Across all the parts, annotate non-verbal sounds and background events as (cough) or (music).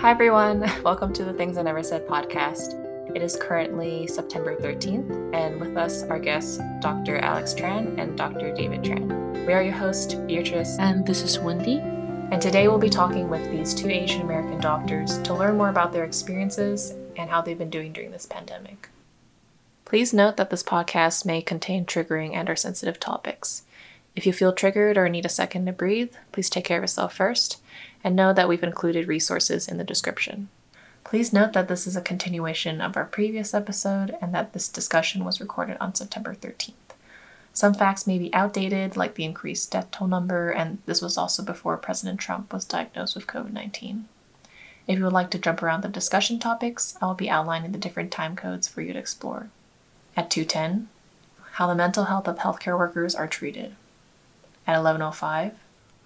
Hi, everyone. (laughs) Welcome to the Things I Never Said podcast. It is currently September 13th, and with us are guests Dr. Alex Tran and Dr. David Tran. We are your host, Beatrice. And this is Wendy. And today we'll be talking with these two Asian American doctors to learn more about their experiences and how they've been doing during this pandemic. Please note that this podcast may contain triggering and or sensitive topics. If you feel triggered or need a second to breathe, please take care of yourself first and know that we've included resources in the description. Please note that this is a continuation of our previous episode and that this discussion was recorded on September 13th. Some facts may be outdated, like the increased death toll number, and this was also before President Trump was diagnosed with COVID 19. If you would like to jump around the discussion topics, I will be outlining the different time codes for you to explore. At 210, how the mental health of healthcare workers are treated. At 1105,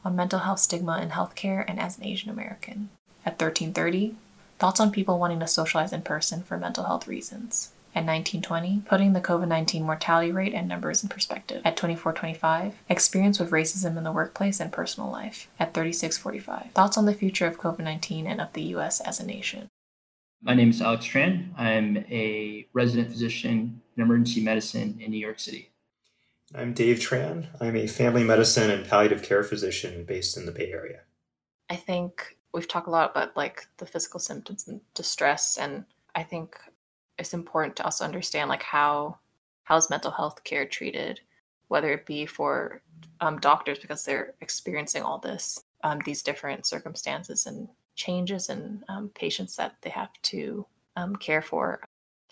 on mental health stigma in healthcare and as an Asian American. At 1330, thoughts on people wanting to socialize in person for mental health reasons. At 1920, putting the COVID 19 mortality rate and numbers in perspective. At 2425, experience with racism in the workplace and personal life. At 3645, thoughts on the future of COVID 19 and of the U.S. as a nation. My name is Alex Tran. I'm a resident physician in emergency medicine in New York City. I'm Dave Tran. I'm a family medicine and palliative care physician based in the Bay Area. I think we've talked a lot about like the physical symptoms and distress and I think it's important to also understand like how how's mental health care treated, whether it be for um, doctors because they're experiencing all this, um, these different circumstances and changes and um, patients that they have to um, care for.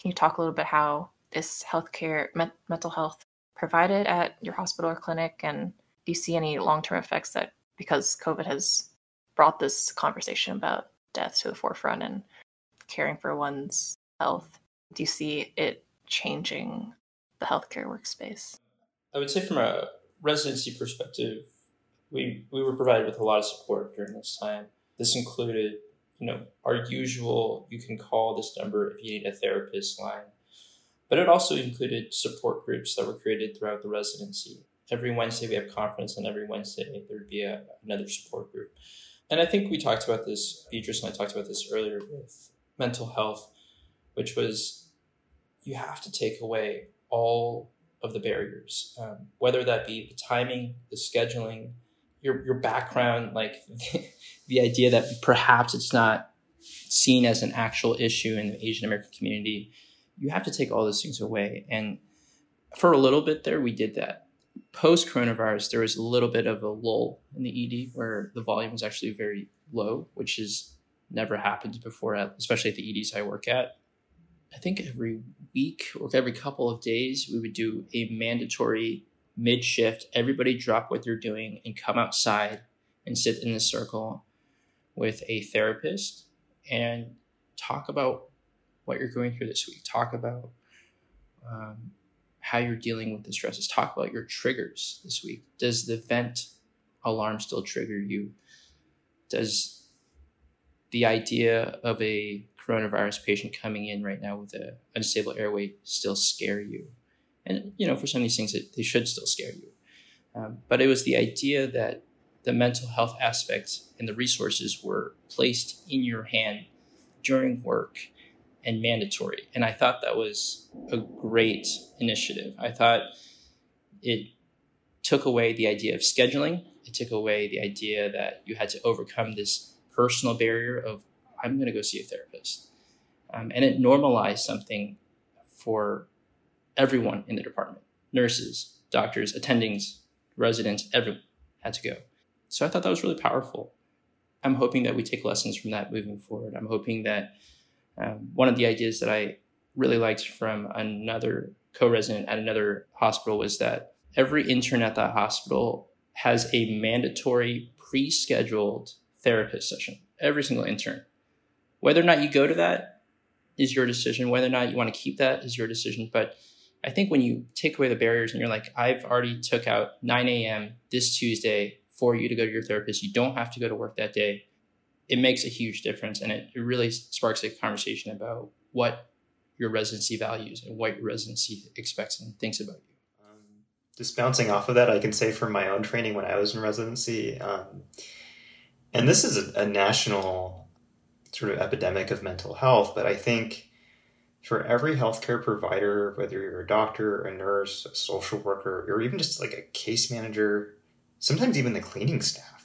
Can you talk a little bit how this healthcare, me- mental health provided at your hospital or clinic? And do you see any long term effects that because COVID has brought this conversation about death to the forefront and caring for one's health? Do you see it changing the healthcare workspace? I would say from a residency perspective, we, we were provided with a lot of support during this time. This included, you know, our usual you can call this number if you need a therapist line but it also included support groups that were created throughout the residency. Every Wednesday we have conference, and every Wednesday there'd be a, another support group. And I think we talked about this, Beatrice and I talked about this earlier with mental health, which was you have to take away all of the barriers, um, whether that be the timing, the scheduling, your, your background, like the, (laughs) the idea that perhaps it's not seen as an actual issue in the Asian American community you have to take all those things away. And for a little bit there, we did that. Post coronavirus, there was a little bit of a lull in the ED where the volume was actually very low, which has never happened before, especially at the EDs I work at. I think every week or every couple of days, we would do a mandatory mid shift. Everybody drop what they're doing and come outside and sit in a circle with a therapist and talk about what you're going through this week. Talk about um, how you're dealing with the stresses. Talk about your triggers this week. Does the vent alarm still trigger you? Does the idea of a coronavirus patient coming in right now with an unstable airway still scare you? And you know, for some of these things, it, they should still scare you. Um, but it was the idea that the mental health aspects and the resources were placed in your hand during work and mandatory. And I thought that was a great initiative. I thought it took away the idea of scheduling. It took away the idea that you had to overcome this personal barrier of, I'm going to go see a therapist. Um, and it normalized something for everyone in the department nurses, doctors, attendings, residents, everyone had to go. So I thought that was really powerful. I'm hoping that we take lessons from that moving forward. I'm hoping that um, one of the ideas that I really liked from another co-resident at another hospital was that every intern at that hospital has a mandatory pre-scheduled therapist session. Every single intern. Whether or not you go to that is your decision. Whether or not you want to keep that is your decision. But I think when you take away the barriers and you're like, I've already took out 9 a.m. this Tuesday for you to go to your therapist. You don't have to go to work that day it makes a huge difference and it, it really sparks a conversation about what your residency values and what your residency expects and thinks about you. Um, just bouncing off of that, I can say from my own training when I was in residency, um, and this is a, a national sort of epidemic of mental health, but I think for every healthcare provider, whether you're a doctor, a nurse, a social worker, or even just like a case manager, sometimes even the cleaning staff,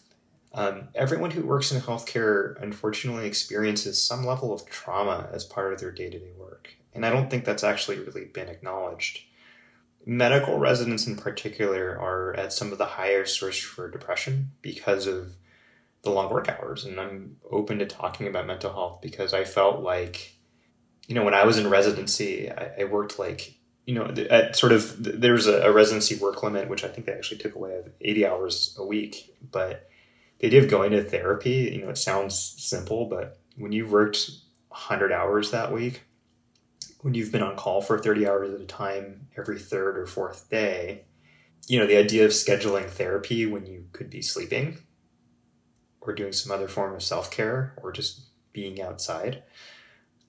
um, everyone who works in healthcare unfortunately experiences some level of trauma as part of their day to day work. And I don't think that's actually really been acknowledged. Medical residents, in particular, are at some of the highest risk for depression because of the long work hours. And I'm open to talking about mental health because I felt like you know, when I was in residency, I, I worked like, you know, at sort of, there's a, a, residency work limit, which I think they actually took away of 80 hours a week. But the idea of going to therapy, you know, it sounds simple, but when you've worked 100 hours that week, when you've been on call for 30 hours at a time every third or fourth day, you know, the idea of scheduling therapy when you could be sleeping or doing some other form of self care or just being outside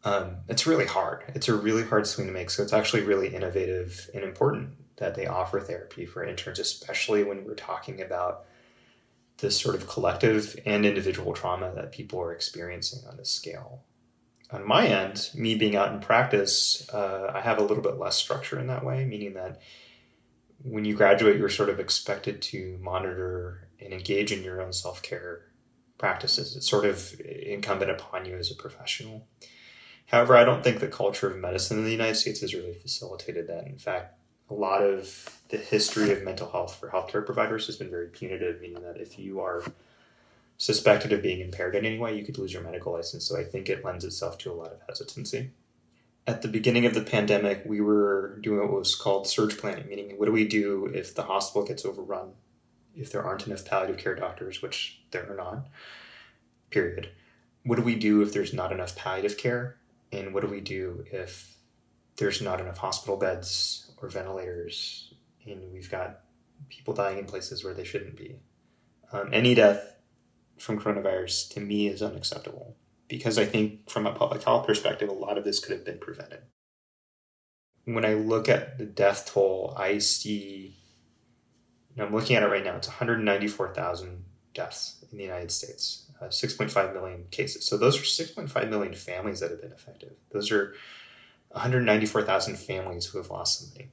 um, it's really hard. It's a really hard swing to make. So it's actually really innovative and important that they offer therapy for interns, especially when we're talking about this sort of collective and individual trauma that people are experiencing on this scale. On my end, me being out in practice, uh, I have a little bit less structure in that way, meaning that when you graduate, you're sort of expected to monitor and engage in your own self care practices. It's sort of incumbent upon you as a professional. However, I don't think the culture of medicine in the United States has really facilitated that. In fact, a lot of the history of mental health for healthcare providers has been very punitive, meaning that if you are suspected of being impaired in any way, you could lose your medical license. So I think it lends itself to a lot of hesitancy. At the beginning of the pandemic, we were doing what was called surge planning, meaning what do we do if the hospital gets overrun, if there aren't enough palliative care doctors, which there are not, period. What do we do if there's not enough palliative care? And what do we do if there's not enough hospital beds or ventilators and we've got people dying in places where they shouldn't be? Um, any death from coronavirus to me is unacceptable because I think from a public health perspective, a lot of this could have been prevented. When I look at the death toll, I see, I'm looking at it right now, it's 194,000 deaths in the United States uh, 6.5 million cases. So those are 6.5 million families that have been affected. Those are 194,000 families who have lost somebody.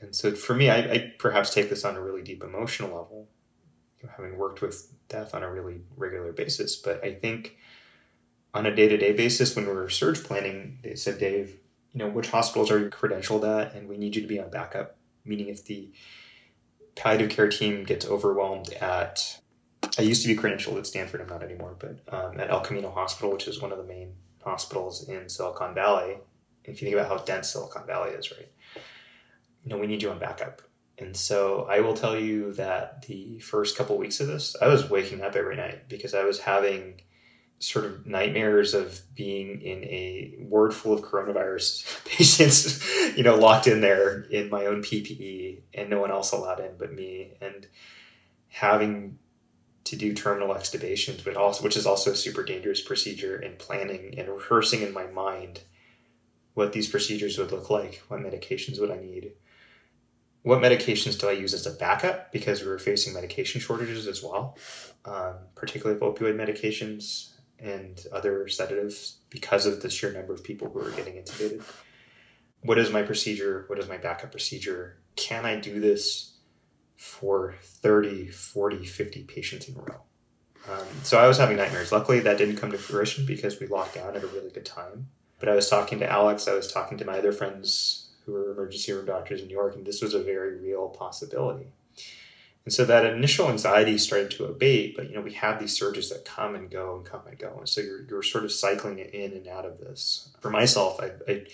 And so for me, I, I, perhaps take this on a really deep emotional level, having worked with death on a really regular basis. But I think on a day to day basis, when we were surge planning, they said, Dave, you know, which hospitals are you credentialed at? And we need you to be on backup. Meaning, if the palliative care team gets overwhelmed at I used to be credentialed at Stanford. I'm not anymore, but um, at El Camino Hospital, which is one of the main hospitals in Silicon Valley. If you think about how dense Silicon Valley is, right? You know, we need you on backup. And so I will tell you that the first couple weeks of this, I was waking up every night because I was having sort of nightmares of being in a ward full of coronavirus (laughs) patients, you know, locked in there in my own PPE and no one else allowed in but me. And having to do terminal extubations, but also which is also a super dangerous procedure and planning and rehearsing in my mind what these procedures would look like, what medications would I need, what medications do I use as a backup because we were facing medication shortages as well, um, particularly opioid medications and other sedatives because of the sheer number of people who are getting intubated. What is my procedure? What is my backup procedure? Can I do this for 30, 40, 50 patients in a row. Um, so I was having nightmares. Luckily, that didn't come to fruition because we locked down at a really good time. But I was talking to Alex, I was talking to my other friends who were emergency room doctors in New York, and this was a very real possibility. And so that initial anxiety started to abate, but you know, we have these surges that come and go and come and go. And so you're, you're sort of cycling it in and out of this. For myself, I, I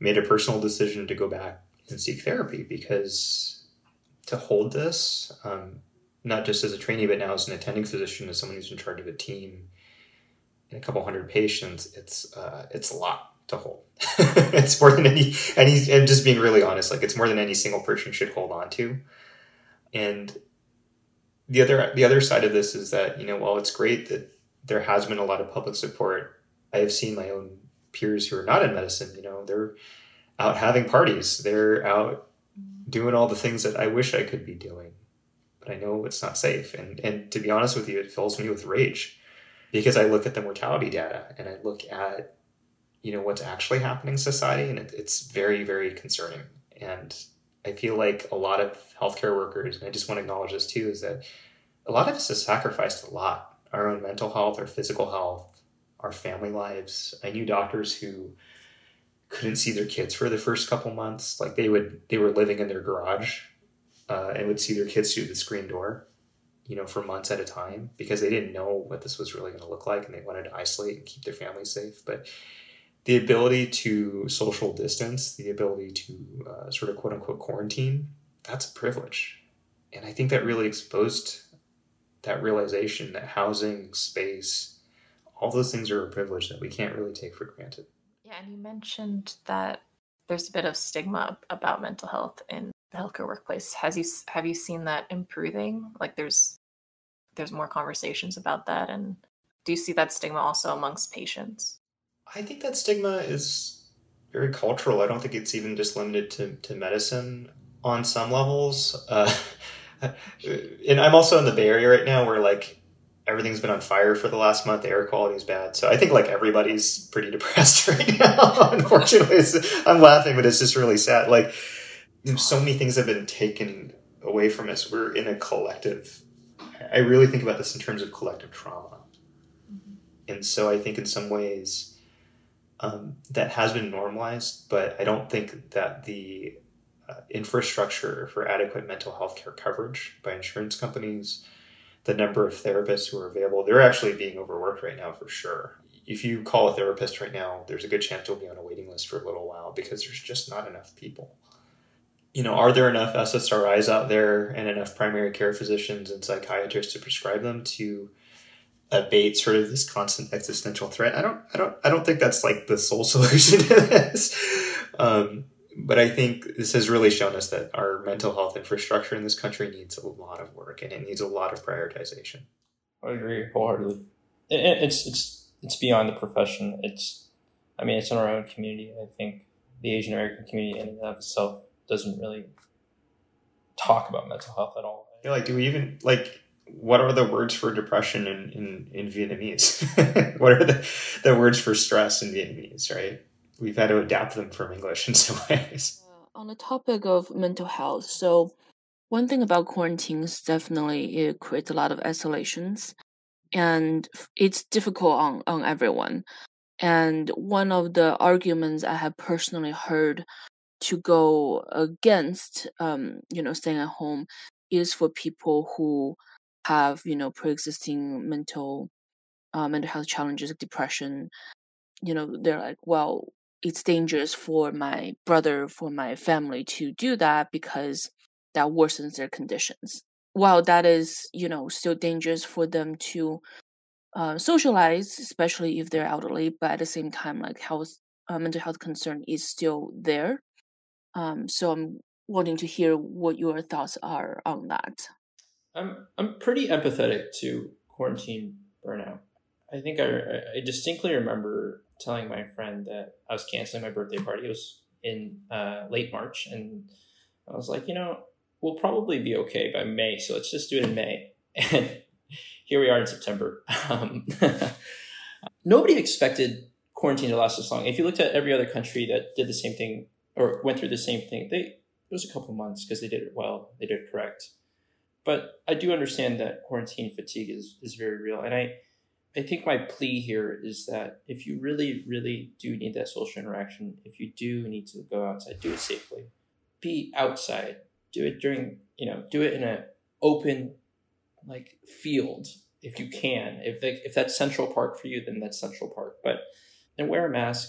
made a personal decision to go back and seek therapy because to hold this, um, not just as a trainee, but now as an attending physician, as someone who's in charge of a team and a couple hundred patients, it's uh, it's a lot to hold. (laughs) it's more than any any and just being really honest, like it's more than any single person should hold on to. And the other the other side of this is that you know while it's great that there has been a lot of public support, I have seen my own peers who are not in medicine. You know, they're out having parties, they're out doing all the things that I wish I could be doing, but I know it's not safe. And and to be honest with you, it fills me with rage because I look at the mortality data and I look at you know what's actually happening in society, and it, it's very very concerning. And I feel like a lot of healthcare workers, and I just want to acknowledge this too, is that a lot of us have sacrificed a lot our own mental health, our physical health, our family lives. I knew doctors who couldn't see their kids for the first couple months. Like they would, they were living in their garage uh, and would see their kids through the screen door, you know, for months at a time because they didn't know what this was really going to look like and they wanted to isolate and keep their family safe. But the ability to social distance, the ability to uh, sort of quote unquote quarantine, that's a privilege. And I think that really exposed that realization that housing, space, all those things are a privilege that we can't really take for granted. Yeah, and you mentioned that there's a bit of stigma about mental health in the healthcare workplace. Has you have you seen that improving? Like there's there's more conversations about that and do you see that stigma also amongst patients? I think that stigma is very cultural. I don't think it's even just limited to, to medicine on some levels. Uh, (laughs) and I'm also in the Bay Area right now where like everything's been on fire for the last month. The air quality is bad. So I think like everybody's pretty (laughs) depressed right now. (laughs) Unfortunately, I'm laughing, but it's just really sad. Like so many things have been taken away from us. We're in a collective. I really think about this in terms of collective trauma. Mm-hmm. And so I think in some ways um, that has been normalized, but I don't think that the uh, infrastructure for adequate mental health care coverage by insurance companies, the number of therapists who are available, they're actually being overworked right now for sure. If you call a therapist right now, there's a good chance you'll be on a waiting list for a little while because there's just not enough people. You know, are there enough SSRIs out there and enough primary care physicians and psychiatrists to prescribe them to abate sort of this constant existential threat? I don't, I don't, I don't think that's like the sole (laughs) solution to this. Um, but I think this has really shown us that our mental health infrastructure in this country needs a lot of work and it needs a lot of prioritization. I agree wholeheartedly. It's it's it's beyond the profession. It's I mean it's in our own community. I think the Asian American community in and of itself doesn't really talk about mental health at all. Yeah, like do we even like what are the words for depression in, in, in Vietnamese? (laughs) what are the, the words for stress in Vietnamese, right? we've had to adapt them from English in some (laughs) ways. Uh, on the topic of mental health, so one thing about quarantines definitely it creates a lot of isolations, and it's difficult on on everyone. And one of the arguments I have personally heard to go against, um, you know, staying at home is for people who have, you know, pre-existing mental uh, mental health challenges like depression. You know, they're like, well, it's dangerous for my brother, for my family to do that because that worsens their conditions. While that is, you know, still dangerous for them to uh, socialize, especially if they're elderly, but at the same time, like health, uh, mental health concern is still there. Um, so I'm wanting to hear what your thoughts are on that. I'm I'm pretty empathetic to quarantine burnout. I think I, I distinctly remember telling my friend that I was canceling my birthday party. It was in uh, late March, and I was like, you know, we'll probably be okay by May, so let's just do it in May. And (laughs) here we are in September. Um, (laughs) nobody expected quarantine to last this long. If you looked at every other country that did the same thing or went through the same thing, they it was a couple months because they did it well, they did it correct. But I do understand that quarantine fatigue is is very real, and I I think my plea here is that if you really, really do need that social interaction, if you do need to go outside, do it safely. Be outside. Do it during, you know, do it in an open, like field if you can. If they, if that's Central Park for you, then that's Central Park. But and wear a mask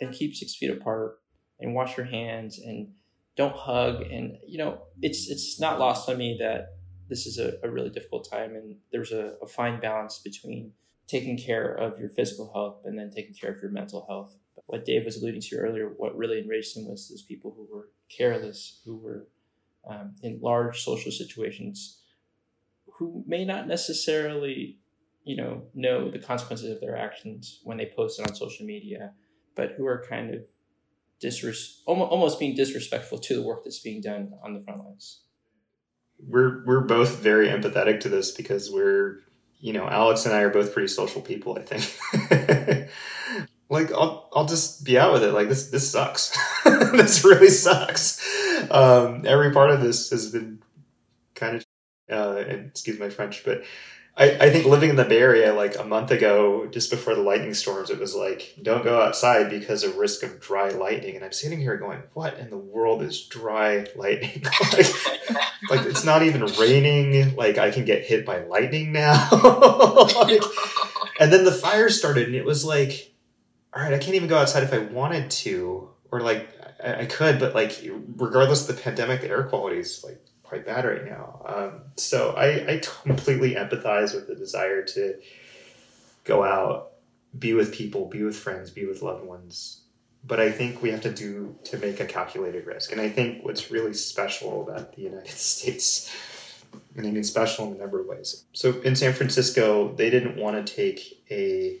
and keep six feet apart and wash your hands and don't hug. And you know, it's it's not lost on me that this is a, a really difficult time and there's a, a fine balance between taking care of your physical health and then taking care of your mental health. But what Dave was alluding to earlier, what really enraged him was those people who were careless, who were um, in large social situations, who may not necessarily, you know, know the consequences of their actions when they post it on social media, but who are kind of disres- almost, almost being disrespectful to the work that's being done on the front lines. We're we're both very empathetic to this because we're you know, Alex and I are both pretty social people, I think. (laughs) like I'll I'll just be out with it. Like this this sucks. (laughs) this really sucks. Um, every part of this has been kind of uh, excuse my French, but I, I think living in the Bay Area like a month ago, just before the lightning storms, it was like, don't go outside because of risk of dry lightning. And I'm sitting here going, what in the world is dry lightning? (laughs) like, like, it's not even raining. Like I can get hit by lightning now. (laughs) like, and then the fire started and it was like, all right, I can't even go outside if I wanted to, or like I, I could, but like regardless of the pandemic, the air quality is like quite bad right now. Um, so I, I completely empathize with the desire to go out, be with people, be with friends, be with loved ones. But I think we have to do to make a calculated risk. And I think what's really special about the United (laughs) States, and I mean special in a number of ways. So in San Francisco, they didn't want to take a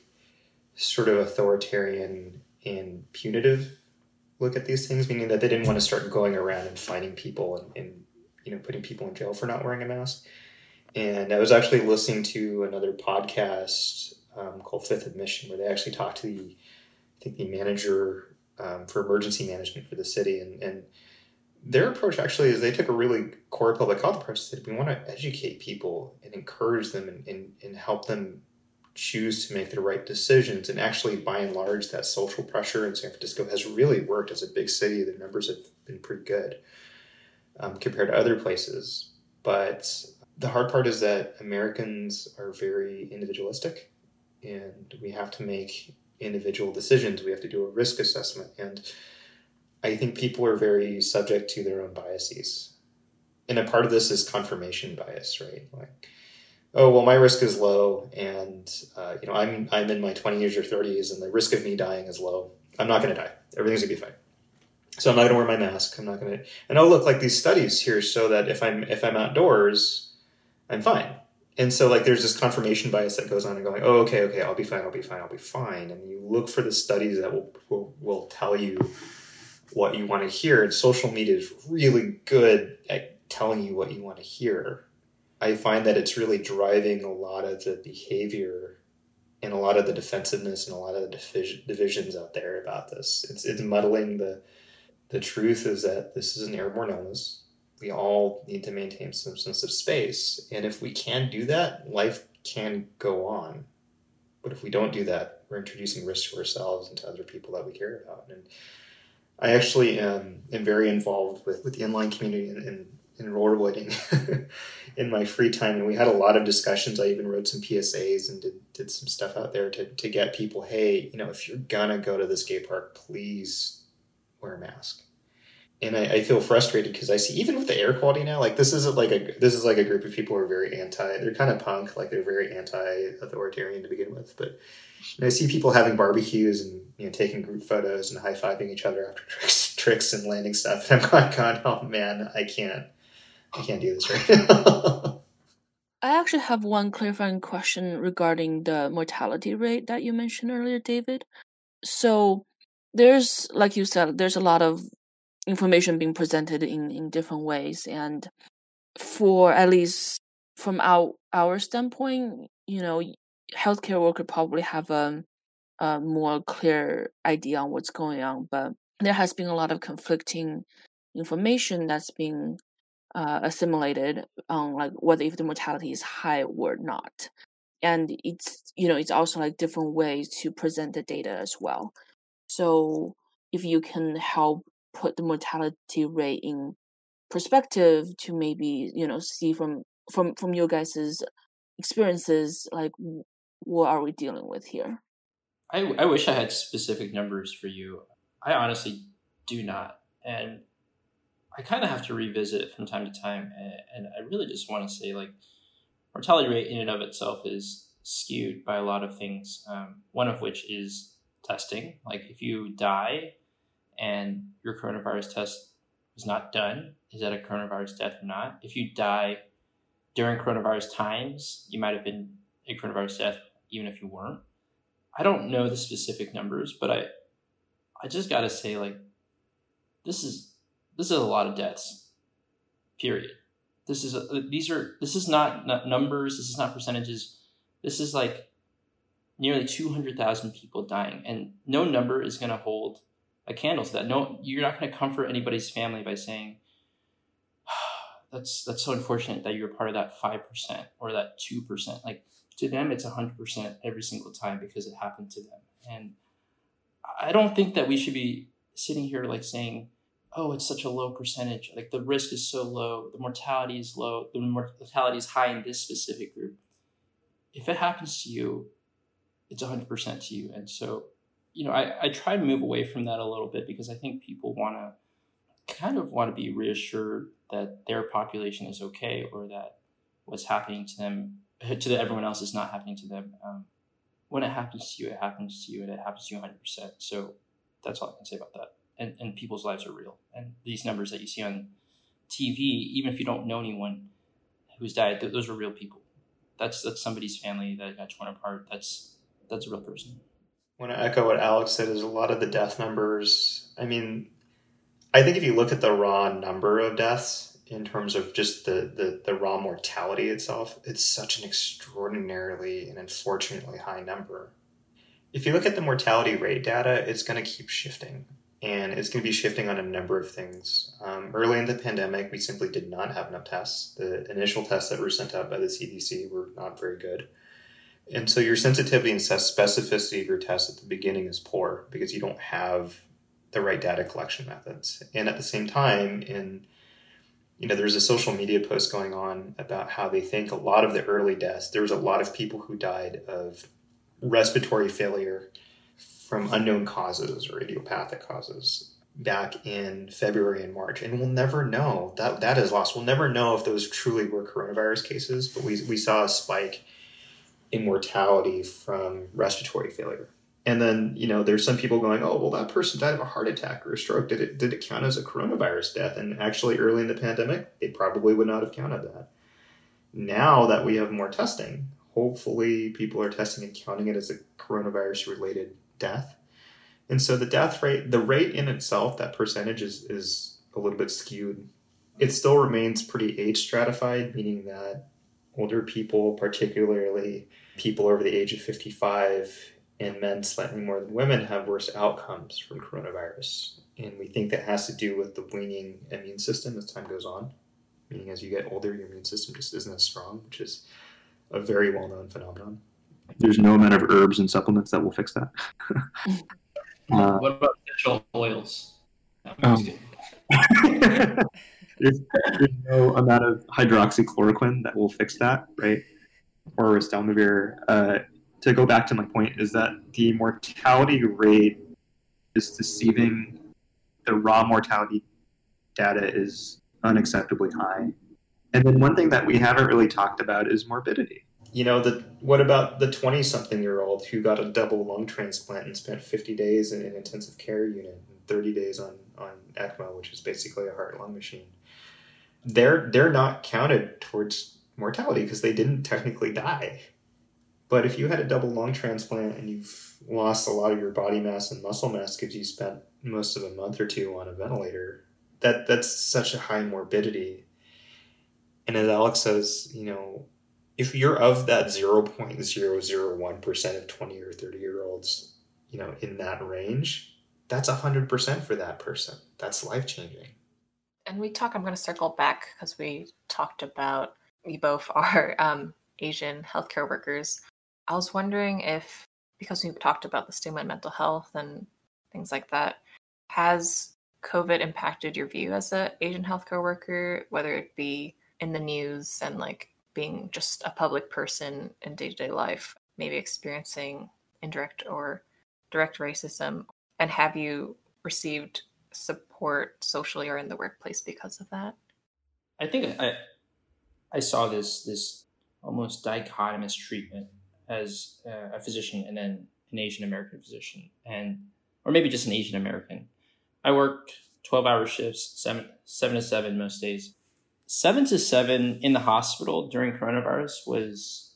sort of authoritarian and punitive look at these things, meaning that they didn't want to start going around and finding people and, and you know putting people in jail for not wearing a mask. And I was actually listening to another podcast um, called Fifth Admission, where they actually talked to the I think the manager um, for emergency management for the city, and, and their approach actually is they took a really core public health approach. Said we want to educate people and encourage them and, and, and help them choose to make the right decisions. And actually, by and large, that social pressure in San Francisco has really worked as a big city. The numbers have been pretty good um, compared to other places. But the hard part is that Americans are very individualistic and we have to make individual decisions. We have to do a risk assessment. And I think people are very subject to their own biases. And a part of this is confirmation bias, right? Like, oh well, my risk is low, and uh, you know I'm I'm in my 20s or 30s, and the risk of me dying is low. I'm not going to die. Everything's going to be fine. So I'm not going to wear my mask. I'm not going to, and oh look, like these studies here show that if I'm if I'm outdoors, I'm fine. And so like there's this confirmation bias that goes on and going, oh okay okay I'll be fine I'll be fine I'll be fine, and you look for the studies that will will, will tell you what you want to hear. And social media is really good at telling you what you want to hear. I find that it's really driving a lot of the behavior and a lot of the defensiveness and a lot of the divisions out there about this. It's it's muddling the the truth is that this is an airborne illness. We all need to maintain some sense of space. And if we can do that, life can go on. But if we don't do that, we're introducing risk to ourselves and to other people that we care about. And I actually am, am very involved with, with the online community and, and, and rollerblading (laughs) in my free time. And we had a lot of discussions. I even wrote some PSAs and did, did some stuff out there to, to get people, hey, you know, if you're gonna go to the skate park, please wear a mask. And I, I feel frustrated because I see even with the air quality now, like this isn't like a this is like a group of people who are very anti. They're kind of punk, like they're very anti-authoritarian to begin with. But I see people having barbecues and you know taking group photos and high fiving each other after (laughs) tricks, tricks and landing stuff. And I'm going, oh man, I can't, I can't do this right now. (laughs) I actually have one clarifying question regarding the mortality rate that you mentioned earlier, David. So there's like you said there's a lot of information being presented in in different ways. And for at least from our our standpoint you know healthcare worker probably have a, a more clear idea on what's going on. But there has been a lot of conflicting information that's uh, assimilated on like whether if the mortality is high or not. And it's you know it's also like different ways to present the data as well so if you can help put the mortality rate in perspective to maybe you know see from from from your guys's experiences like what are we dealing with here? I, I wish i had specific numbers for you. I honestly do not and i kind of have to revisit it from time to time and, and i really just want to say like mortality rate in and of itself is skewed by a lot of things um, one of which is testing. Like if you die and your coronavirus test was not done, is that a coronavirus death or not? If you die during coronavirus times, you might have been a coronavirus death even if you weren't. I don't know the specific numbers, but I I just got to say like this is this is a lot of deaths. Period. This is a, these are this is not numbers, this is not percentages. This is like nearly 200,000 people dying, and no number is going to hold a candle to that. No, you're not going to comfort anybody's family by saying, (sighs) that's that's so unfortunate that you're part of that 5% or that 2%. Like to them, it's 100% every single time because it happened to them. And I don't think that we should be sitting here like saying, oh, it's such a low percentage. Like the risk is so low, the mortality is low, the mortality is high in this specific group. If it happens to you, it's 100% to you. And so, you know, I, I try to move away from that a little bit because I think people want to kind of want to be reassured that their population is okay or that what's happening to them, (laughs) to the, everyone else, is not happening to them. Um, when it happens to you, it happens to you and it happens to you 100%. So that's all I can say about that. And, and people's lives are real. And these numbers that you see on TV, even if you don't know anyone who's died, those are real people. That's that's somebody's family that got torn apart. That's that's a real person. I want to echo what Alex said. Is a lot of the death numbers. I mean, I think if you look at the raw number of deaths in terms of just the, the, the raw mortality itself, it's such an extraordinarily and unfortunately high number. If you look at the mortality rate data, it's going to keep shifting and it's going to be shifting on a number of things. Um, early in the pandemic, we simply did not have enough tests. The initial tests that were sent out by the CDC were not very good. And so your sensitivity and specificity of your test at the beginning is poor because you don't have the right data collection methods. And at the same time, in you know, there's a social media post going on about how they think a lot of the early deaths, there was a lot of people who died of respiratory failure from unknown causes or idiopathic causes back in February and March. And we'll never know that that is lost. We'll never know if those truly were coronavirus cases, but we, we saw a spike in mortality from respiratory failure. And then, you know, there's some people going, oh, well, that person died of a heart attack or a stroke. Did it, did it count as a coronavirus death? And actually, early in the pandemic, they probably would not have counted that. Now that we have more testing, hopefully people are testing and counting it as a coronavirus related death. And so the death rate, the rate in itself, that percentage is, is a little bit skewed. It still remains pretty age stratified, meaning that older people, particularly people over the age of 55, and men slightly more than women have worse outcomes from coronavirus. And we think that has to do with the waning immune system as time goes on, meaning as you get older, your immune system just isn't as strong, which is a very well known phenomenon. There's no amount of herbs and supplements that will fix that. uh, (laughs) what about essential oils? Um, (laughs) there's, there's, no amount of hydroxychloroquine that will fix that, right? Or ritonavir. Uh, to go back to my point, is that the mortality rate is deceiving. The raw mortality data is unacceptably high. And then one thing that we haven't really talked about is morbidity you know, the what about the twenty something year old who got a double lung transplant and spent fifty days in an intensive care unit and thirty days on on ECMO, which is basically a heart lung machine. They're they're not counted towards mortality because they didn't technically die. But if you had a double lung transplant and you've lost a lot of your body mass and muscle mass because you spent most of a month or two on a ventilator, that that's such a high morbidity. And as Alex says, you know, if you're of that 0.001% of 20 or 30 year olds, you know, in that range, that's 100% for that person. That's life changing. And we talk, I'm going to circle back because we talked about, we both (laughs) are um, Asian healthcare workers. I was wondering if, because we talked about the stigma in mental health and things like that, has COVID impacted your view as an Asian healthcare worker, whether it be in the news and like being just a public person in day to day life, maybe experiencing indirect or direct racism? And have you received support socially or in the workplace because of that? I think I I saw this this almost dichotomous treatment as a physician and then an Asian American physician, and or maybe just an Asian American. I worked twelve hour shifts, seven seven to seven most days, seven to seven in the hospital during coronavirus was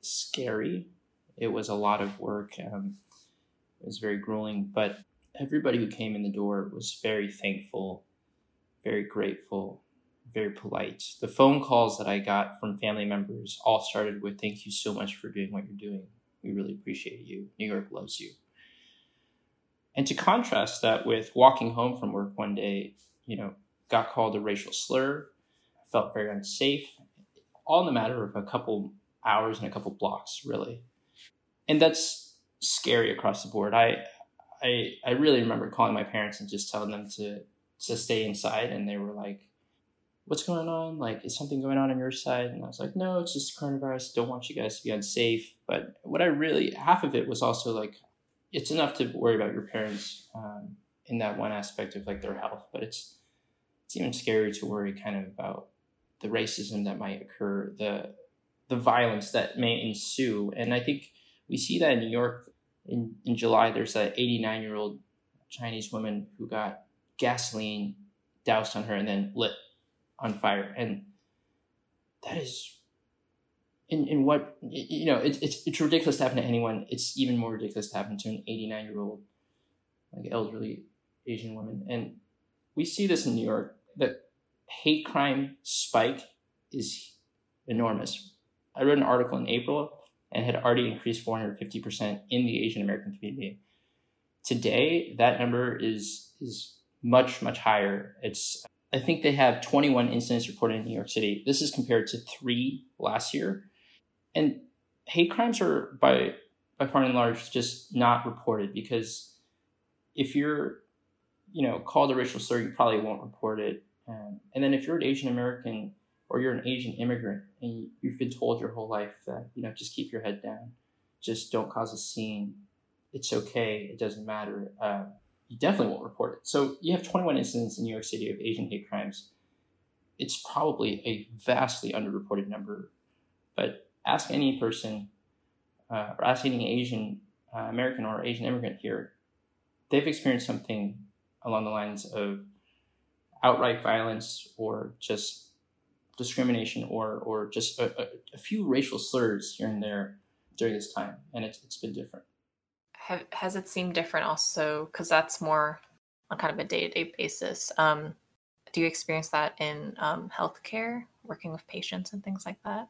scary. It was a lot of work. Um, it was very grueling, but everybody who came in the door was very thankful, very grateful, very polite. The phone calls that I got from family members all started with "Thank you so much for doing what you're doing. We really appreciate you. New York loves you." And to contrast that with walking home from work one day, you know, got called a racial slur, felt very unsafe, all in the matter of a couple hours and a couple blocks, really. And that's scary across the board. I I I really remember calling my parents and just telling them to to stay inside and they were like, What's going on? Like, is something going on on your side? And I was like, No, it's just coronavirus. Don't want you guys to be unsafe. But what I really half of it was also like it's enough to worry about your parents um, in that one aspect of like their health, but it's it's even scarier to worry kind of about the racism that might occur, the the violence that may ensue, and I think we see that in New York. In in July, there's an 89 year old Chinese woman who got gasoline doused on her and then lit on fire, and that is in, in what you know it's, it's it's ridiculous to happen to anyone. It's even more ridiculous to happen to an 89 year old like elderly asian woman. And we see this in new york the hate crime spike is enormous. I wrote an article in april and had already increased 450% in the asian american community. Today that number is is much much higher. It's i think they have 21 incidents reported in new york city. This is compared to three last year. And hate crimes are by by far and large just not reported because if you're you know called a racial slur you probably won't report it. Um, and then if you're an asian american or you're an asian immigrant and you've been told your whole life that you know just keep your head down. Just don't cause a scene. It's okay. It doesn't matter. Uh, you definitely won't report it. So you have 21 incidents in new york city of asian hate crimes. It's probably a vastly underreported number. But ask any person uh, or ask any Asian uh, American or Asian immigrant here, they've experienced something along the lines of outright violence or just discrimination or or just a, a, a few racial slurs here and there during this time, and it's it's been different. Have, has it seemed different also because that's more on kind of a day-to-day basis um, do you experience that in um, healthcare working with patients and things like that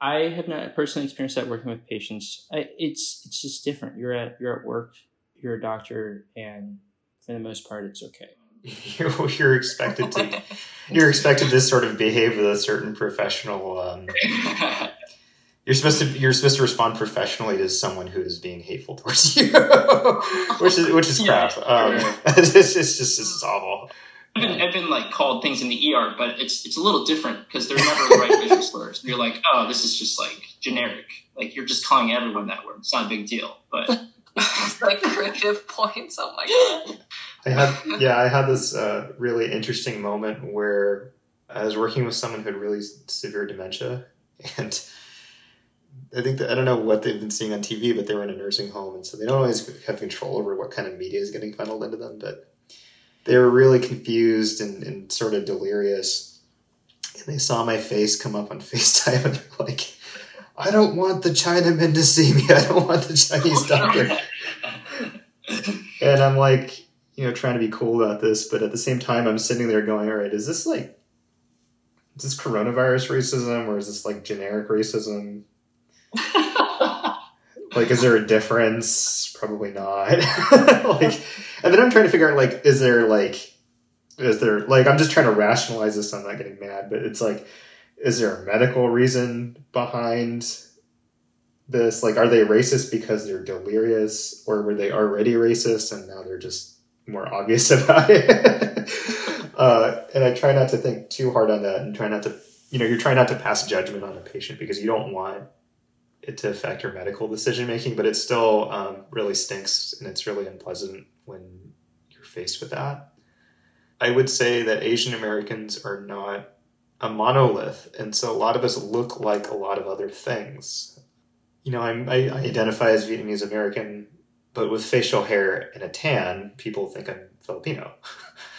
I have not personally experienced that working with patients. I, it's it's just different. You're at you're at work. You're a doctor, and for the most part, it's okay. You're, (laughs) you're expected to you're expected to sort of behave with a certain professional. Um, (laughs) you're supposed to you're supposed to respond professionally to someone who is being hateful towards you, (laughs) which is which is crap. Um, it's, it's just this is awful. I've been, I've been like called things in the ER, but it's it's a little different because they're never the right racial slurs. You're like, oh, this is just like generic. Like you're just calling everyone that word. It's not a big deal, but like creative points. Oh my god. I had yeah, I had this uh, really interesting moment where I was working with someone who had really severe dementia, (laughs) and I think that I don't know what they've been seeing on TV, but they were in a nursing home, and so they don't always have control over what kind of media is getting funneled into them, but they were really confused and, and sort of delirious. And they saw my face come up on (laughs) FaceTime and they're like, I don't want the Chinaman to see me. I don't want the Chinese doctor. (laughs) and I'm like, you know, trying to be cool about this, but at the same time, I'm sitting there going, all right, is this like, is this coronavirus racism or is this like generic racism? (laughs) like, is there a difference? Probably not. (laughs) like, and then I'm trying to figure out like, is there like, is there like, I'm just trying to rationalize this. So I'm not getting mad, but it's like, is there a medical reason behind this? Like, are they racist because they're delirious, or were they already racist and now they're just more obvious (laughs) about it? uh, and I try not to think too hard on that, and try not to, you know, you're trying not to pass judgment on a patient because you don't want it to affect your medical decision making, but it still um, really stinks and it's really unpleasant when you're faced with that. I would say that Asian Americans are not a monolith, and so a lot of us look like a lot of other things. You know, I'm, I, I identify as Vietnamese American, but with facial hair and a tan, people think I'm Filipino.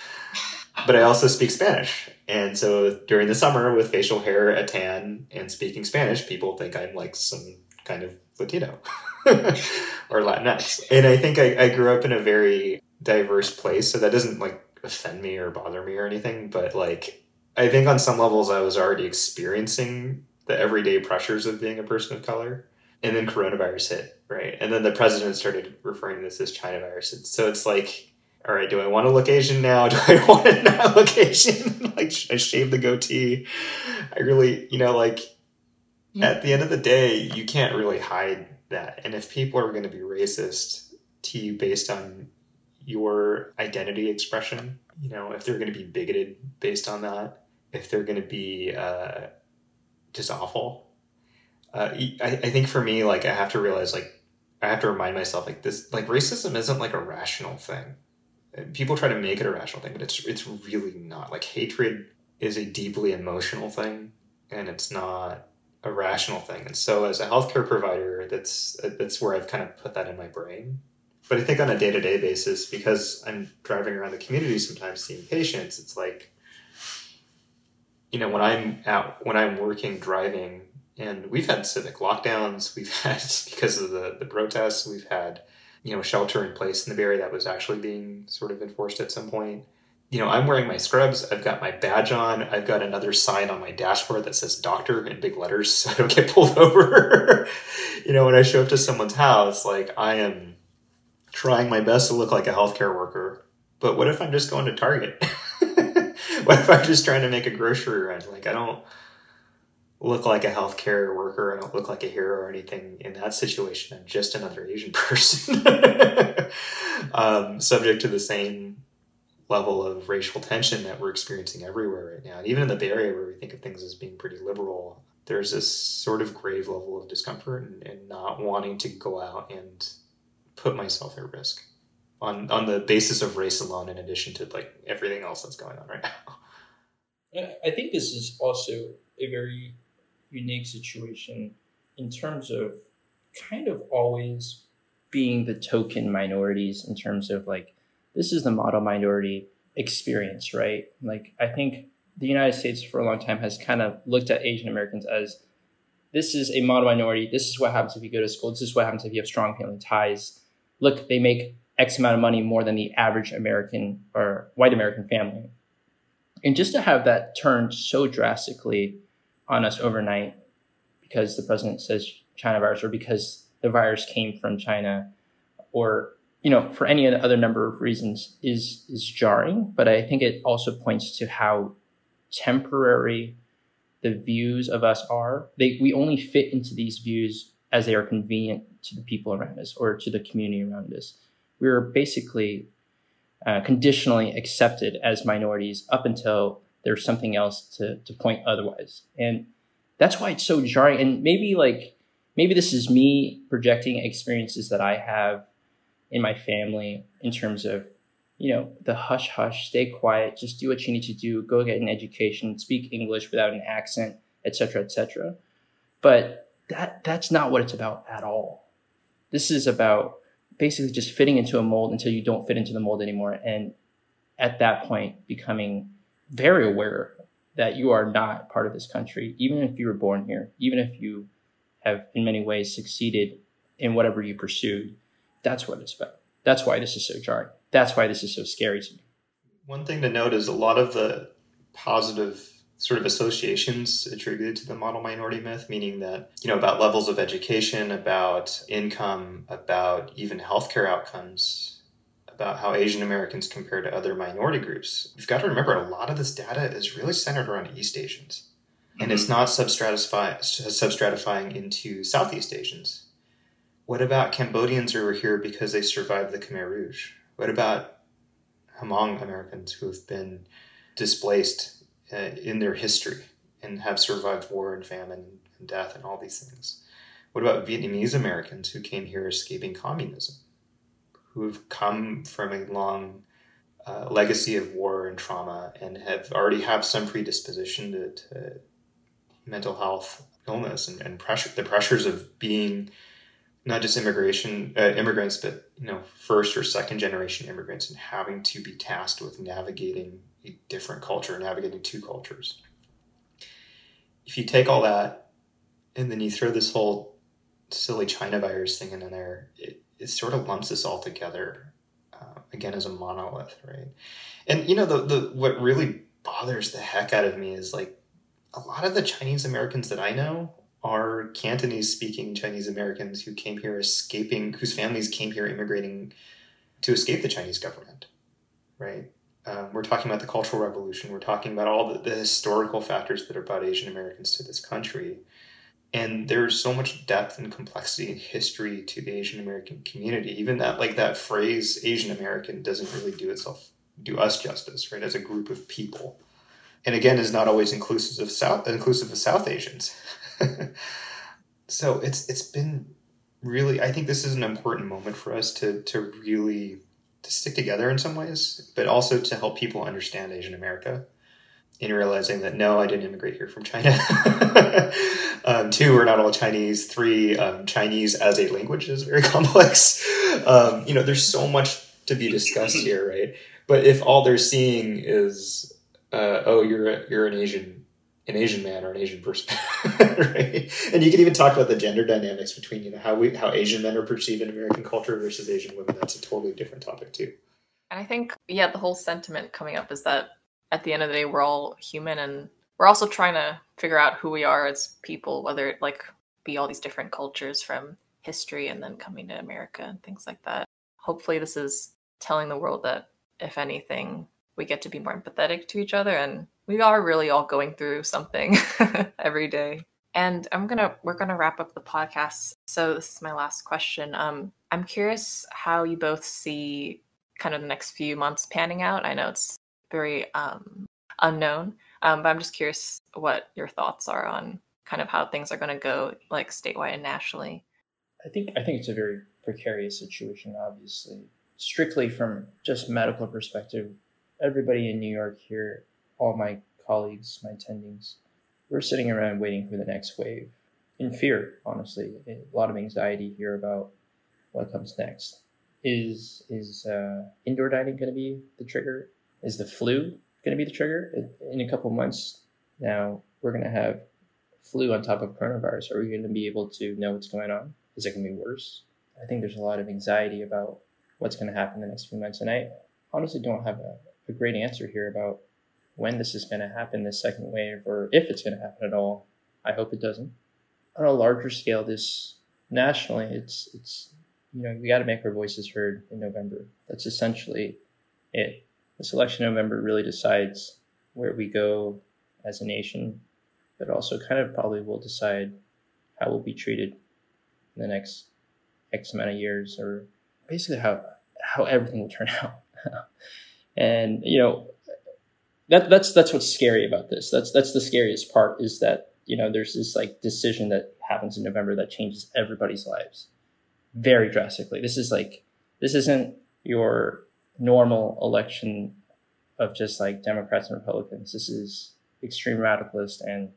(laughs) but I also speak Spanish. And so during the summer with facial hair, a tan, and speaking Spanish, people think I'm like some kind of Latino (laughs) or Latinx. And I think I, I grew up in a very diverse place, so that doesn't like offend me or bother me or anything, but like I think on some levels I was already experiencing the everyday pressures of being a person of color. And then coronavirus hit, right? And then the president started referring to this as China virus. So it's like, all right, do I want to look Asian now? (laughs) Do I want to not look Asian? (laughs) like, should I shave the goatee? I really, you know, like yeah. at the end of the day, you can't really hide that. And if people are going to be racist to you based on your identity expression, you know, if they're going to be bigoted based on that, if they're going to be uh, just awful, uh, I, I think for me, like, I have to realize, like, I have to remind myself, like, this, like, racism isn't like a rational thing. People try to make it a rational thing, but it's it's really not. Like, hatred is a deeply emotional thing, and it's not a rational thing. And so, as a healthcare provider, that's that's where I've kind of put that in my brain. But I think on a day to day basis, because I'm driving around the community sometimes seeing patients, it's like, you know, when I'm out, when I'm working driving, and we've had civic lockdowns, we've (laughs) had because of the the protests, we've had you know shelter in place in the Area that was actually being sort of enforced at some point you know, I'm wearing my scrubs. I've got my badge on. I've got another sign on my dashboard that says doctor in big letters (laughs) so I don't get pulled (laughs) over. you know, when I show up to someone's house, like I am trying my best to look like a healthcare worker. But what if I'm just going to Target? what if I'm just trying to make a grocery run? Like I don't look like a healthcare worker. I don't look like a hero or anything in that situation. I'm just another Asian (laughs) person, um, subject to the same level of racial tension that we're experiencing everywhere right now. And even in the Bay Area, where we think of things as being pretty liberal, there's this sort of grave level of discomfort and, and not wanting to go out and put myself at risk on on the basis of race alone, in addition to like everything else that's going on right now. I think this is also a very unique situation in terms of kind of always being the token minorities in terms of like this is the model minority experience, right? Like, I think the United States for a long time has kind of looked at Asian Americans as this is a model minority. This is what happens if you go to school. This is what happens if you have strong family ties. Look, they make X amount of money more than the average American or white American family. And just to have that turned so drastically on us overnight because the president says China virus or because the virus came from China or you know, for any other number of reasons is is jarring, but I think it also points to how temporary the views of us are. They we only fit into these views as they are convenient to the people around us or to the community around us. We're basically uh, conditionally accepted as minorities up until there's something else to, to point otherwise. And that's why it's so jarring. And maybe like, maybe this is me projecting experiences that I have in my family in terms of you know the hush hush stay quiet just do what you need to do go get an education speak english without an accent etc etc but that that's not what it's about at all this is about basically just fitting into a mold until you don't fit into the mold anymore and at that point becoming very aware that you are not part of this country even if you were born here even if you have in many ways succeeded in whatever you pursued that's what it's about. That's why this is so jarring. That's why this is so scary to me. One thing to note is a lot of the positive sort of associations attributed to the model minority myth, meaning that, you know, about levels of education, about income, about even healthcare outcomes, about how Asian Americans compare to other minority groups. You've got to remember a lot of this data is really centered around East Asians. And mm-hmm. it's not substratifying into Southeast Asians. What about Cambodians who were here because they survived the Khmer Rouge? What about Hmong Americans who have been displaced uh, in their history and have survived war and famine and death and all these things? What about Vietnamese Americans who came here escaping communism, who have come from a long uh, legacy of war and trauma and have already have some predisposition to, to mental health illness and, and pressure, the pressures of being not just immigration uh, immigrants, but you know, first or second generation immigrants, and having to be tasked with navigating a different culture, navigating two cultures. If you take all that, and then you throw this whole silly China virus thing in there, it, it sort of lumps us all together uh, again as a monolith, right? And you know, the the what really bothers the heck out of me is like a lot of the Chinese Americans that I know are Cantonese speaking Chinese Americans who came here escaping, whose families came here immigrating to escape the Chinese government, right? Um, we're talking about the Cultural Revolution. We're talking about all the, the historical factors that are brought Asian Americans to this country. And there's so much depth and complexity and history to the Asian American community. Even that, like that phrase, Asian American, doesn't really do itself, do us justice, right? As a group of people, and again, is not always inclusive of South, inclusive of South Asians. (laughs) so it's it's been really. I think this is an important moment for us to to really to stick together in some ways, but also to help people understand Asian America in realizing that no, I didn't immigrate here from China. (laughs) um, two, we're not all Chinese. Three, um, Chinese as a language is very (laughs) complex. Um, you know, there's so much to be discussed here, right? But if all they're seeing is, uh, oh, you're a, you're an Asian an Asian man or an Asian person, (laughs) right? And you can even talk about the gender dynamics between you know how we how Asian men are perceived in American culture versus Asian women. That's a totally different topic too. And I think yeah, the whole sentiment coming up is that at the end of the day, we're all human, and we're also trying to figure out who we are as people, whether it like be all these different cultures from history and then coming to America and things like that. Hopefully, this is telling the world that if anything, we get to be more empathetic to each other and we are really all going through something (laughs) every day. And I'm gonna we're gonna wrap up the podcast. So this is my last question. Um, I'm curious how you both see kind of the next few months panning out. I know it's very um, unknown, um, but I'm just curious what your thoughts are on kind of how things are going to go, like statewide and nationally. I think I think it's a very precarious situation. Obviously, strictly from just medical perspective, everybody in New York here all my colleagues, my attendings, we're sitting around waiting for the next wave in fear, honestly. A lot of anxiety here about what comes next. Is is uh, indoor dining going to be the trigger? Is the flu going to be the trigger? In a couple months now, we're going to have flu on top of coronavirus. Are we going to be able to know what's going on? Is it going to be worse? I think there's a lot of anxiety about what's going to happen in the next few months, and I honestly don't have a, a great answer here about when this is going to happen, this second wave, or if it's going to happen at all. I hope it doesn't. On a larger scale, this nationally, it's it's you know we got to make our voices heard in November. That's essentially it. This election in November really decides where we go as a nation, but also kind of probably will decide how we'll be treated in the next X amount of years, or basically how how everything will turn (laughs) out. and you know, that that's that's what's scary about this. That's that's the scariest part is that you know there's this like decision that happens in November that changes everybody's lives very drastically. This is like this isn't your normal election of just like Democrats and Republicans. This is extreme radicalist and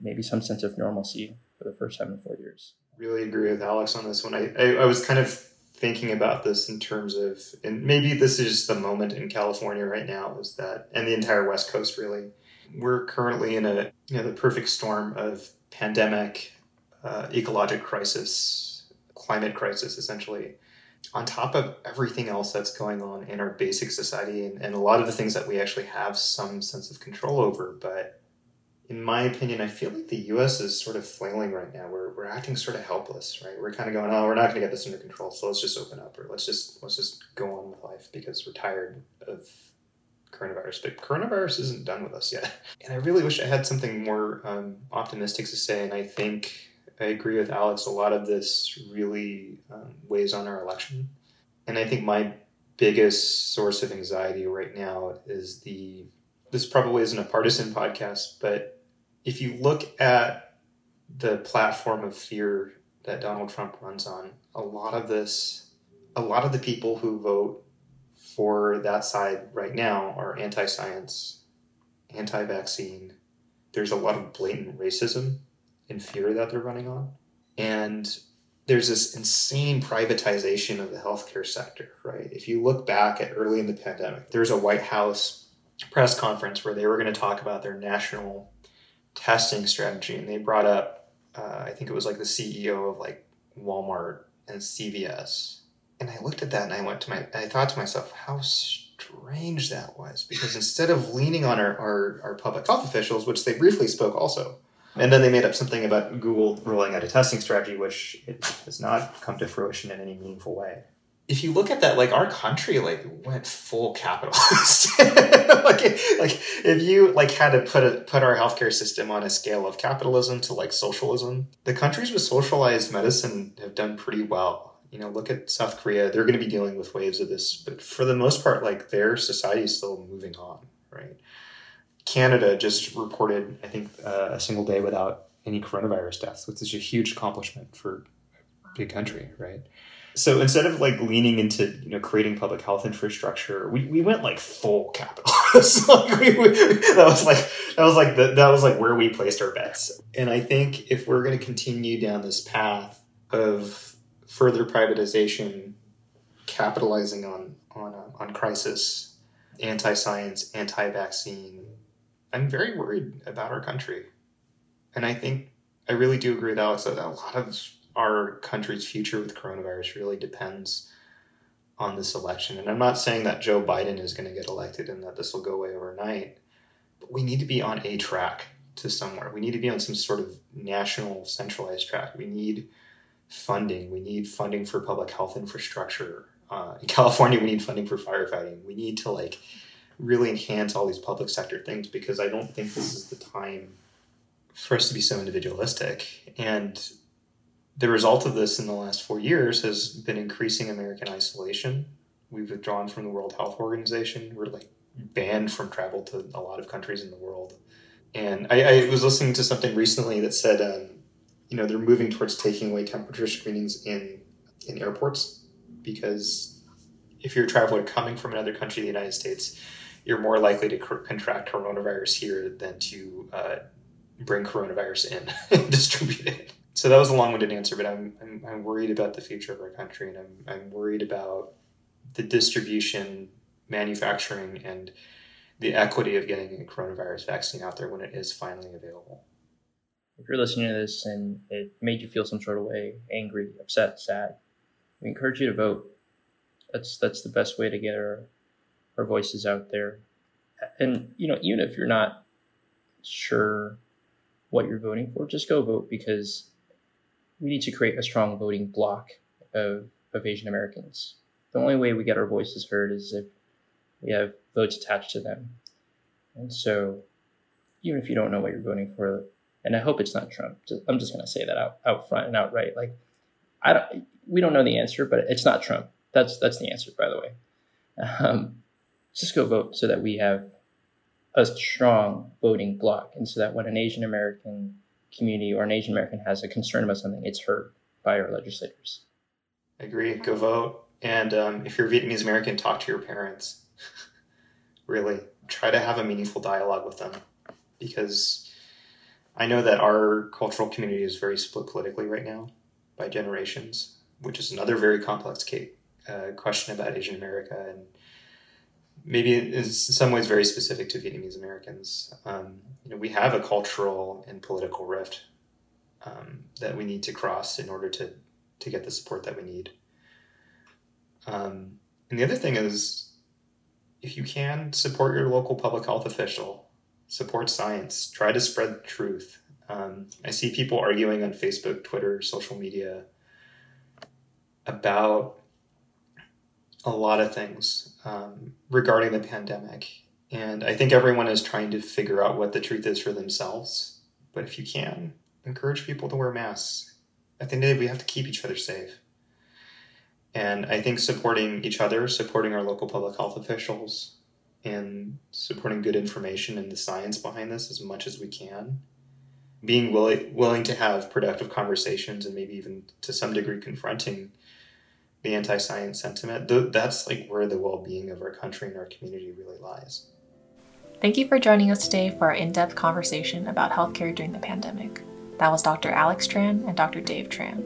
maybe some sense of normalcy for the first time in four years. Really agree with Alex on this one. I, I, I was kind of thinking about this in terms of, and maybe this is the moment in California right now, is that, and the entire West Coast really, we're currently in a, you know, the perfect storm of pandemic, uh, ecologic crisis, climate crisis, essentially, on top of everything else that's going on in our basic society and, and a lot of the things that we actually have some sense of control over, but in my opinion, I feel like the U.S. is sort of flailing right now. We're, we're acting sort of helpless, right? We're kind of going, oh, we're not going to get this under control, so let's just open up, or let's just let's just go on with life because we're tired of coronavirus. But coronavirus isn't done with us yet, and I really wish I had something more um, optimistic to say. And I think I agree with Alex. A lot of this really um, weighs on our election, and I think my biggest source of anxiety right now is the this probably isn't a partisan podcast, but if you look at the platform of fear that Donald Trump runs on, a lot of this, a lot of the people who vote for that side right now are anti science, anti vaccine. There's a lot of blatant racism and fear that they're running on. And there's this insane privatization of the healthcare sector, right? If you look back at early in the pandemic, there's a White House press conference where they were going to talk about their national testing strategy, and they brought up, uh, I think it was like the CEO of like Walmart and CVS, and I looked at that and I went to my, I thought to myself, how strange that was because instead of leaning on our, our, our public health officials, which they briefly spoke also, and then they made up something about Google rolling out a testing strategy, which it has not come to fruition in any meaningful way. If you look at that, like our country, like went full capitalist. (laughs) like, like if you like had to put a, put our healthcare system on a scale of capitalism to like socialism, the countries with socialized medicine have done pretty well you know, look at South Korea. They're going to be dealing with waves of this, but for the most part, like their society is still moving on, right? Canada just reported, I think, uh, a single day without any coronavirus deaths, which is a huge accomplishment for a big country, right? So instead of like leaning into you know creating public health infrastructure, we, we went like full capitalist. (laughs) like we, we, that was like that was like the, that was like where we placed our bets. And I think if we're going to continue down this path of further privatization, capitalizing on on uh, on crisis, anti-science, anti-vaccine. I'm very worried about our country, and I think I really do agree with Alex that a lot of our country's future with coronavirus really depends on this election. And I'm not saying that Joe Biden is going to get elected and that this will go away overnight, but we need to be on a track to somewhere. We need to be on some sort of national centralized track. We need funding. We need funding for public health infrastructure. Uh, in California, we need funding for firefighting. We need to like really enhance all these public sector things because I don't think this is the time for us to be so individualistic. And the result of this in the last four years has been increasing American isolation. We've withdrawn from the World Health Organization. We're like banned from travel to a lot of countries in the world. And I, I was listening to something recently that said um, you know they're moving towards taking away temperature screenings in in airports because if you're a traveler coming from another country, the United States, you're more likely to cr- contract coronavirus here than to uh, bring coronavirus in (laughs) and distribute it. So that was a long-winded answer, but I'm, I'm, I'm worried about the future of our country, and I'm I'm worried about the distribution, manufacturing, and the equity of getting a coronavirus vaccine out there when it is finally available if you're listening to this and it made you feel some sort of way, angry, upset, sad, we encourage you to vote. That's that's the best way to get our our voices out there. And you know, even if you're not sure what you're voting for, just go vote because we need to create a strong voting bloc of, of Asian Americans. The only way we get our voices heard is if we have votes attached to them. And so, even if you don't know what you're voting for, and I hope it's not Trump. I'm just going to say that out, out front and outright. Like, I don't, we don't know the answer, but it's not Trump. That's that's the answer, by the way. Um, go vote so that we have a strong voting bloc, and so that when an Asian American community or an Asian American has a concern about something, it's heard by our legislators. I agree. Go vote, and um, if you're Vietnamese American, talk to your parents. (laughs) really, try to have a meaningful dialogue with them, because I know that our cultural community is very split politically right now by generations, which is another very complex uh, question about Asian America and maybe it is in some ways very specific to Vietnamese Americans. Um, you know, we have a cultural and political rift um, that we need to cross in order to to get the support that we need. Um, and the other thing is, if you can support your local public health official support science, try to spread truth. Um, I see people arguing on Facebook, Twitter, social media about a lot of things um, regarding the pandemic. And I think everyone is trying to figure out what the truth is for themselves. But if you can, encourage people to wear masks. At the end of the day, we have to keep each other safe. And I think supporting each other, supporting our local public health officials, and supporting good information and the science behind this as much as we can. Being willing willing to have productive conversations and maybe even to some degree confronting the anti-science sentiment. That's like where the well-being of our country and our community really lies. Thank you for joining us today for our in-depth conversation about healthcare during the pandemic. That was Dr. Alex Tran and Dr. Dave Tran.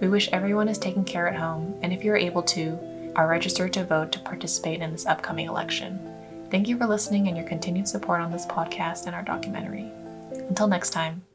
We wish everyone is taking care at home, and if you're able to, are registered to vote to participate in this upcoming election. Thank you for listening and your continued support on this podcast and our documentary. Until next time.